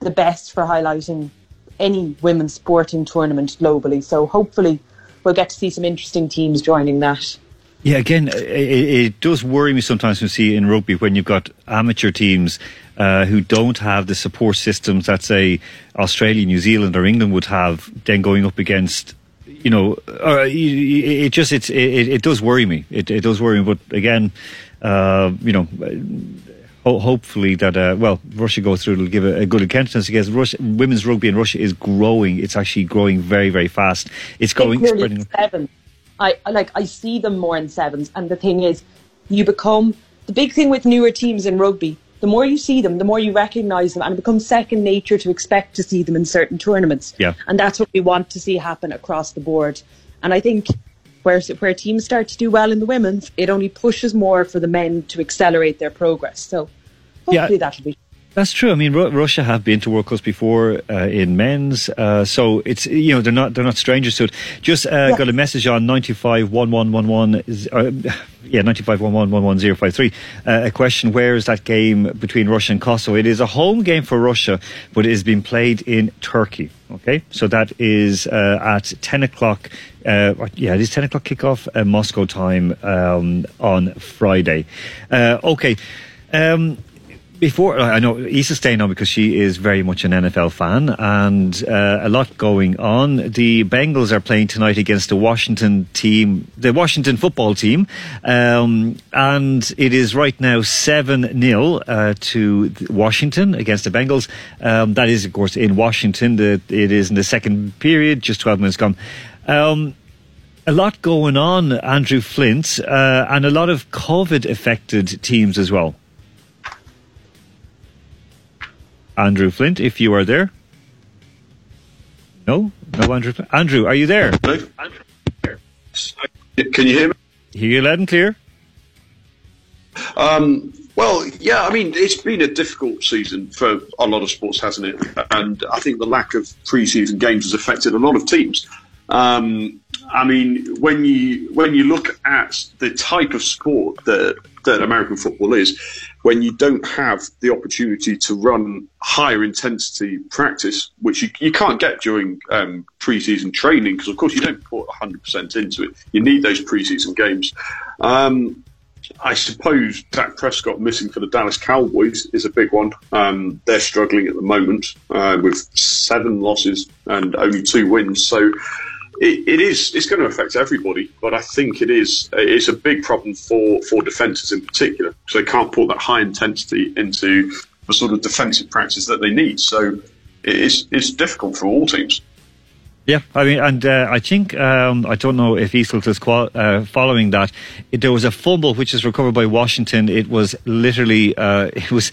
the best for highlighting any women's sporting tournament globally. So hopefully we'll get to see some interesting teams joining that. Yeah, again, it, it does worry me sometimes when you see in rugby when you've got amateur teams uh, who don't have the support systems that, say, Australia, New Zealand, or England would have, then going up against, you know, uh, it just it's, it, it does worry me. It, it does worry me. But again, uh, you know, ho- hopefully that uh, well, Russia goes through. It'll give a, a good countenance because Russia, women's rugby in Russia is growing. It's actually growing very, very fast. It's going It's spreading. seven. I like I see them more in sevens, and the thing is, you become the big thing with newer teams in rugby. The more you see them, the more you recognise them, and it becomes second nature to expect to see them in certain tournaments. Yeah. and that's what we want to see happen across the board. And I think where where teams start to do well in the women's, it only pushes more for the men to accelerate their progress. So hopefully that'll be. That's true. I mean, Ru- Russia have been to World Cups before uh, in men's, uh, so it's you know they're not they're not strangers to it. Just uh, got a message on ninety five one one one one. uh, Yeah, ninety five one one one one zero five three. Uh, a question: Where is that game between Russia and Kosovo? It is a home game for Russia, but it is being played in Turkey. Okay, so that is uh, at ten o'clock. Uh, yeah, it is ten o'clock kickoff uh, Moscow time um, on Friday. Uh, okay. Um, before I know Issa's staying on because she is very much an NFL fan and uh, a lot going on. The Bengals are playing tonight against the Washington team, the Washington football team, um, and it is right now seven 0 uh, to Washington against the Bengals. Um, that is, of course, in Washington. The, it is in the second period, just twelve minutes gone. Um, a lot going on, Andrew Flint, uh, and a lot of COVID affected teams as well. Andrew Flint, if you are there. No, no, Andrew. Flint. Andrew, are you there? Can you hear me? Hear you loud and clear. Um, well, yeah, I mean, it's been a difficult season for a lot of sports, hasn't it? And I think the lack of pre-season games has affected a lot of teams. Um, I mean, when you when you look at the type of sport that that American football is, when you don't have the opportunity to run higher intensity practice, which you, you can't get during um, pre-season training because, of course, you don't put 100% into it. You need those pre-season games. Um, I suppose Dak Prescott missing for the Dallas Cowboys is a big one. Um, they're struggling at the moment uh, with seven losses and only two wins. So it, it is it's going to affect everybody, but I think it is it's a big problem for for defences in particular because they can't put that high intensity into the sort of defensive practice that they need. So it's it's difficult for all teams. Yeah, I mean, and uh, I think um, I don't know if Eastwood is qual- uh, following that. It, there was a fumble which was recovered by Washington. It was literally uh, it was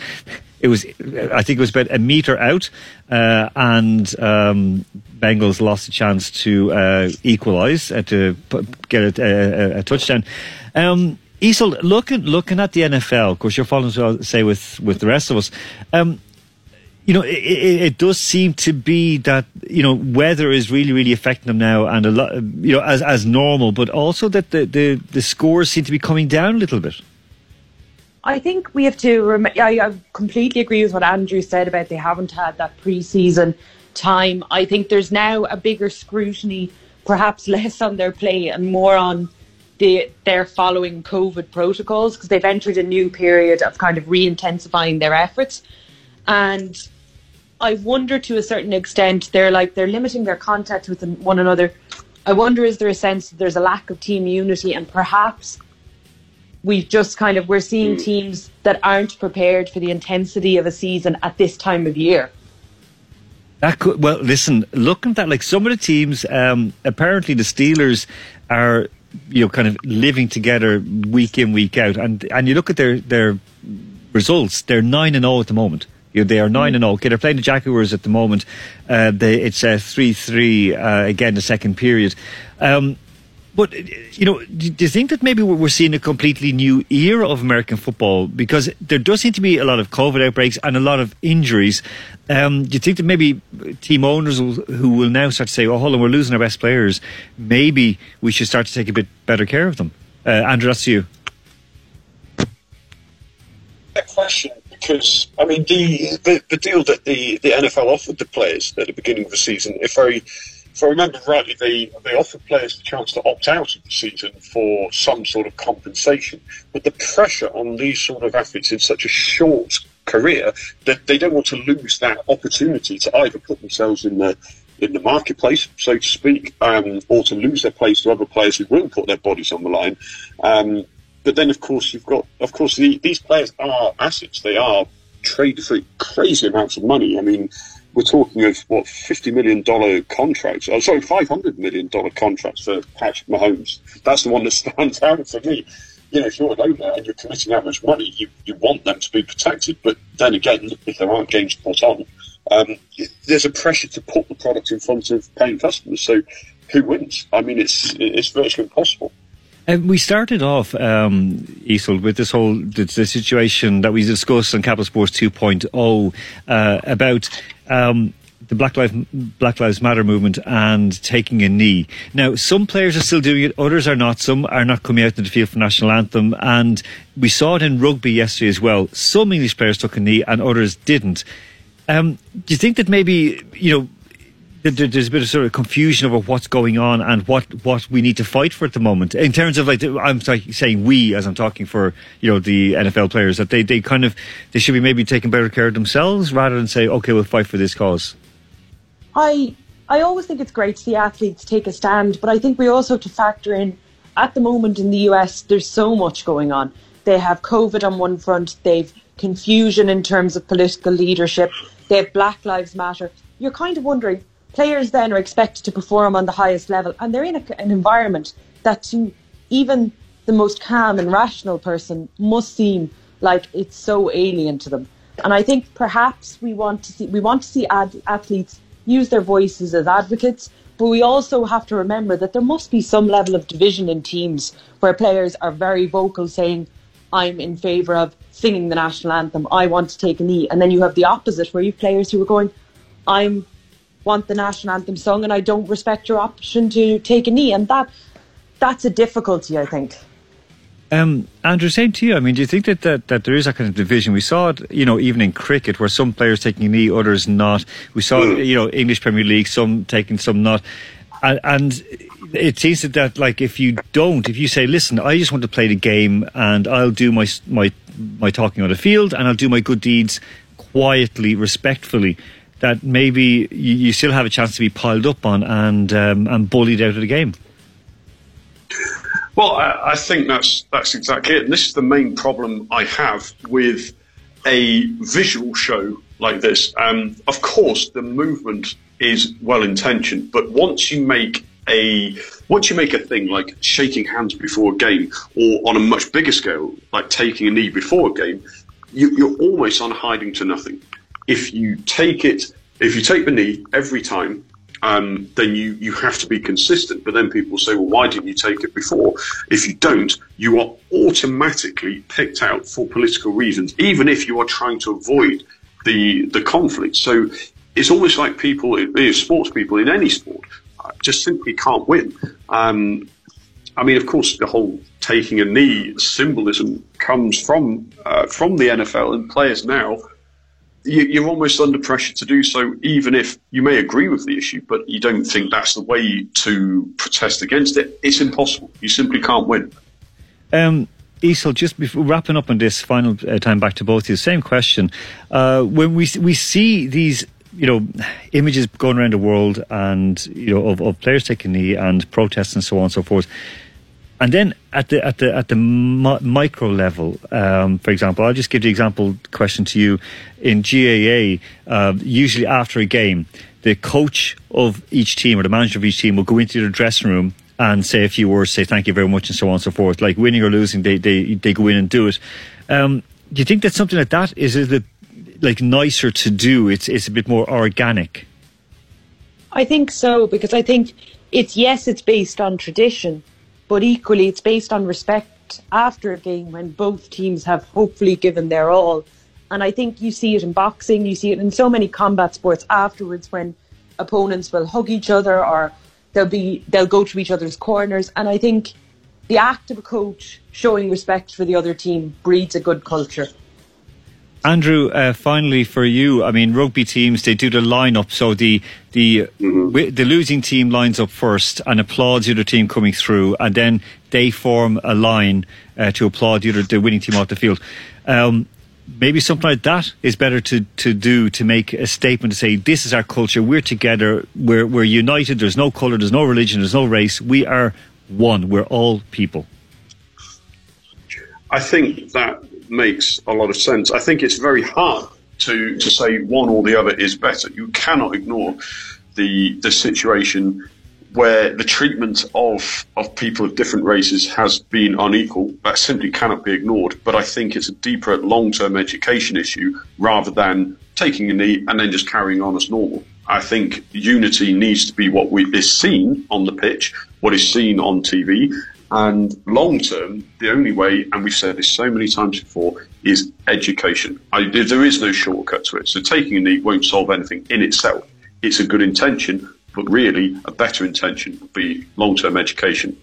it was I think it was about a meter out, uh, and um, Bengals lost a chance to uh, equalise uh, to get a, a, a touchdown. Um, Easel, looking looking at the NFL, of course, you're following, so say with with the rest of us. Um, you know, it, it, it, does seem to be that you know weather is really, really affecting them now, and a lot, you know, as as normal, but also that the the, the scores seem to be coming down a little bit. I think we have to. Rem- I, I completely agree with what Andrew said about they haven't had that pre-season time. I think there's now a bigger scrutiny, perhaps less on their play and more on the their following COVID protocols because they've entered a new period of kind of re-intensifying their efforts, and I wonder to a certain extent they're like they're limiting their contact with one another. I wonder is there a sense that there's a lack of team unity and perhaps we've just kind of we're seeing teams that aren't prepared for the intensity of a season at this time of year. That could well listen. Looking at that, like some of the teams, um, apparently the Steelers are you know kind of living together week in week out, and and you look at their their results, they're nine and zero at the moment. You know, they are nine and zero. Okay, they're playing the Jaguars at the moment. Uh, they, it's a three three uh, again the second period. Um, but you know, do you think that maybe we're seeing a completely new era of American football because there does seem to be a lot of COVID outbreaks and a lot of injuries? Um, do you think that maybe team owners who will now start to say, "Oh, hold on, we're losing our best players. Maybe we should start to take a bit better care of them"? Uh, Andrew, that's you. That question because I mean the, the the deal that the the NFL offered the players at the beginning of the season, if I if I remember rightly, they they offered players the chance to opt out of the season for some sort of compensation. But the pressure on these sort of athletes in such a short career that they don't want to lose that opportunity to either put themselves in the in the marketplace, so to speak, um, or to lose their place to other players who will put their bodies on the line. Um, but then, of course, you've got, of course, the, these players are assets. They are traded for crazy amounts of money. I mean, we're talking of what fifty million dollar contracts. Oh, sorry, five hundred million dollar contracts for Patrick Mahomes. That's the one that stands out for me. You know, if you're an owner and you're committing that much money, you, you want them to be protected. But then again, if there aren't games put on, um, there's a pressure to put the product in front of paying customers. So, who wins? I mean, it's it's virtually impossible. And we started off, um, with this whole the, the, situation that we discussed on Capital Sports 2.0 uh, about um, the Black Lives, Black Lives Matter movement and taking a knee. Now, some players are still doing it, others are not. Some are not coming out to the field for national anthem, and we saw it in rugby yesterday as well. Some English players took a knee, and others didn't. Um, do you think that maybe you know? There's a bit of sort of confusion over what's going on and what, what we need to fight for at the moment in terms of like I'm saying we as I'm talking for you know the NFL players that they, they kind of they should be maybe taking better care of themselves rather than say okay we'll fight for this cause. I I always think it's great to see athletes take a stand, but I think we also have to factor in at the moment in the US there's so much going on. They have COVID on one front, they've confusion in terms of political leadership, they have Black Lives Matter. You're kind of wondering players then are expected to perform on the highest level and they're in a, an environment that to even the most calm and rational person must seem like it's so alien to them. And i think perhaps we want to see we want to see ad- athletes use their voices as advocates but we also have to remember that there must be some level of division in teams where players are very vocal saying i'm in favour of singing the national anthem. I want to take a knee. And then you have the opposite where you have players who are going i'm want the national anthem sung and I don't respect your option to take a knee and that that's a difficulty I think. Um, Andrew, same to you. I mean, do you think that, that, that there is a kind of division? We saw it, you know, even in cricket, where some players taking a knee, others not. We saw, it, you know, English Premier League, some taking, some not. And, and it seems that, that, like, if you don't, if you say, listen, I just want to play the game and I'll do my, my, my talking on the field and I'll do my good deeds quietly, respectfully, that maybe you, you still have a chance to be piled up on and, um, and bullied out of the game. Well, I, I think that's that's exactly it. And this is the main problem I have with a visual show like this. Um, of course, the movement is well intentioned, but once you make a once you make a thing like shaking hands before a game, or on a much bigger scale, like taking a knee before a game, you, you're almost on hiding to nothing. If you take it, if you take the knee every time, um, then you, you have to be consistent. But then people say, well, why didn't you take it before? If you don't, you are automatically picked out for political reasons, even if you are trying to avoid the the conflict. So it's almost like people, sports people in any sport, uh, just simply can't win. Um, I mean, of course, the whole taking a knee symbolism comes from uh, from the NFL and players now you, you're almost under pressure to do so, even if you may agree with the issue, but you don't think that's the way to protest against it. It's impossible. You simply can't win. Um, Isel, just before wrapping up on this final uh, time back to both of you, same question. Uh, when we we see these, you know, images going around the world, and you know, of, of players taking knee and protests and so on and so forth, and then at the at the at the mi- micro level, um, for example, I'll just give the example question to you. In GAA, uh, usually after a game, the coach of each team or the manager of each team will go into the dressing room and say a few words, say thank you very much, and so on and so forth. Like winning or losing, they they they go in and do it. Um, do you think that something like that is a like nicer to do? It's it's a bit more organic. I think so because I think it's yes, it's based on tradition, but equally it's based on respect after a game when both teams have hopefully given their all. And I think you see it in boxing, you see it in so many combat sports afterwards when opponents will hug each other or they'll be they'll go to each other's corners. And I think the act of a coach showing respect for the other team breeds a good culture. Andrew, uh, finally for you, I mean, rugby teams they do the lineup, so the the wi- the losing team lines up first and applauds the other team coming through, and then they form a line uh, to applaud the other the winning team off the field. Um, maybe something like that is better to, to do to make a statement to say this is our culture, we're together, we're we're united. There's no colour, there's no religion, there's no race. We are one. We're all people. I think that makes a lot of sense. I think it's very hard to, to say one or the other is better. You cannot ignore the the situation where the treatment of of people of different races has been unequal. That simply cannot be ignored. But I think it's a deeper long term education issue rather than taking a knee and then just carrying on as normal. I think unity needs to be what we, is seen on the pitch, what is seen on TV, and long term, the only way, and we've said this so many times before, is education. I, there is no shortcut to it. So taking a knee won't solve anything in itself. It's a good intention, but really a better intention would be long term education.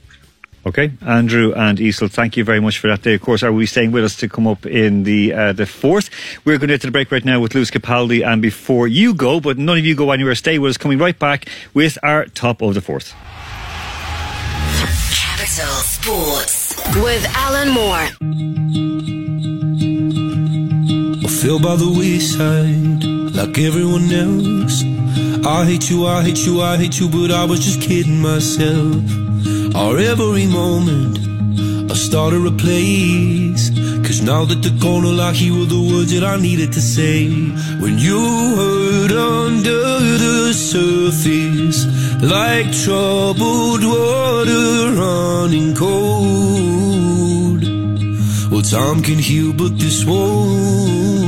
Okay, Andrew and Isel, thank you very much for that. They, of course, are we staying with us to come up in the uh, the fourth? We're going to get to the break right now with Lewis Capaldi, and before you go, but none of you go anywhere, stay with us. Coming right back with our top of the fourth. Sports with Alan Moore. I feel by the wayside like everyone else. I hate you, I hate you, I hate you, but I was just kidding myself. Or every moment started a place. Cause now that the corner like you were the words that I needed to say. When you hurt under the surface, like troubled water running cold. Well, time can heal, but this won't.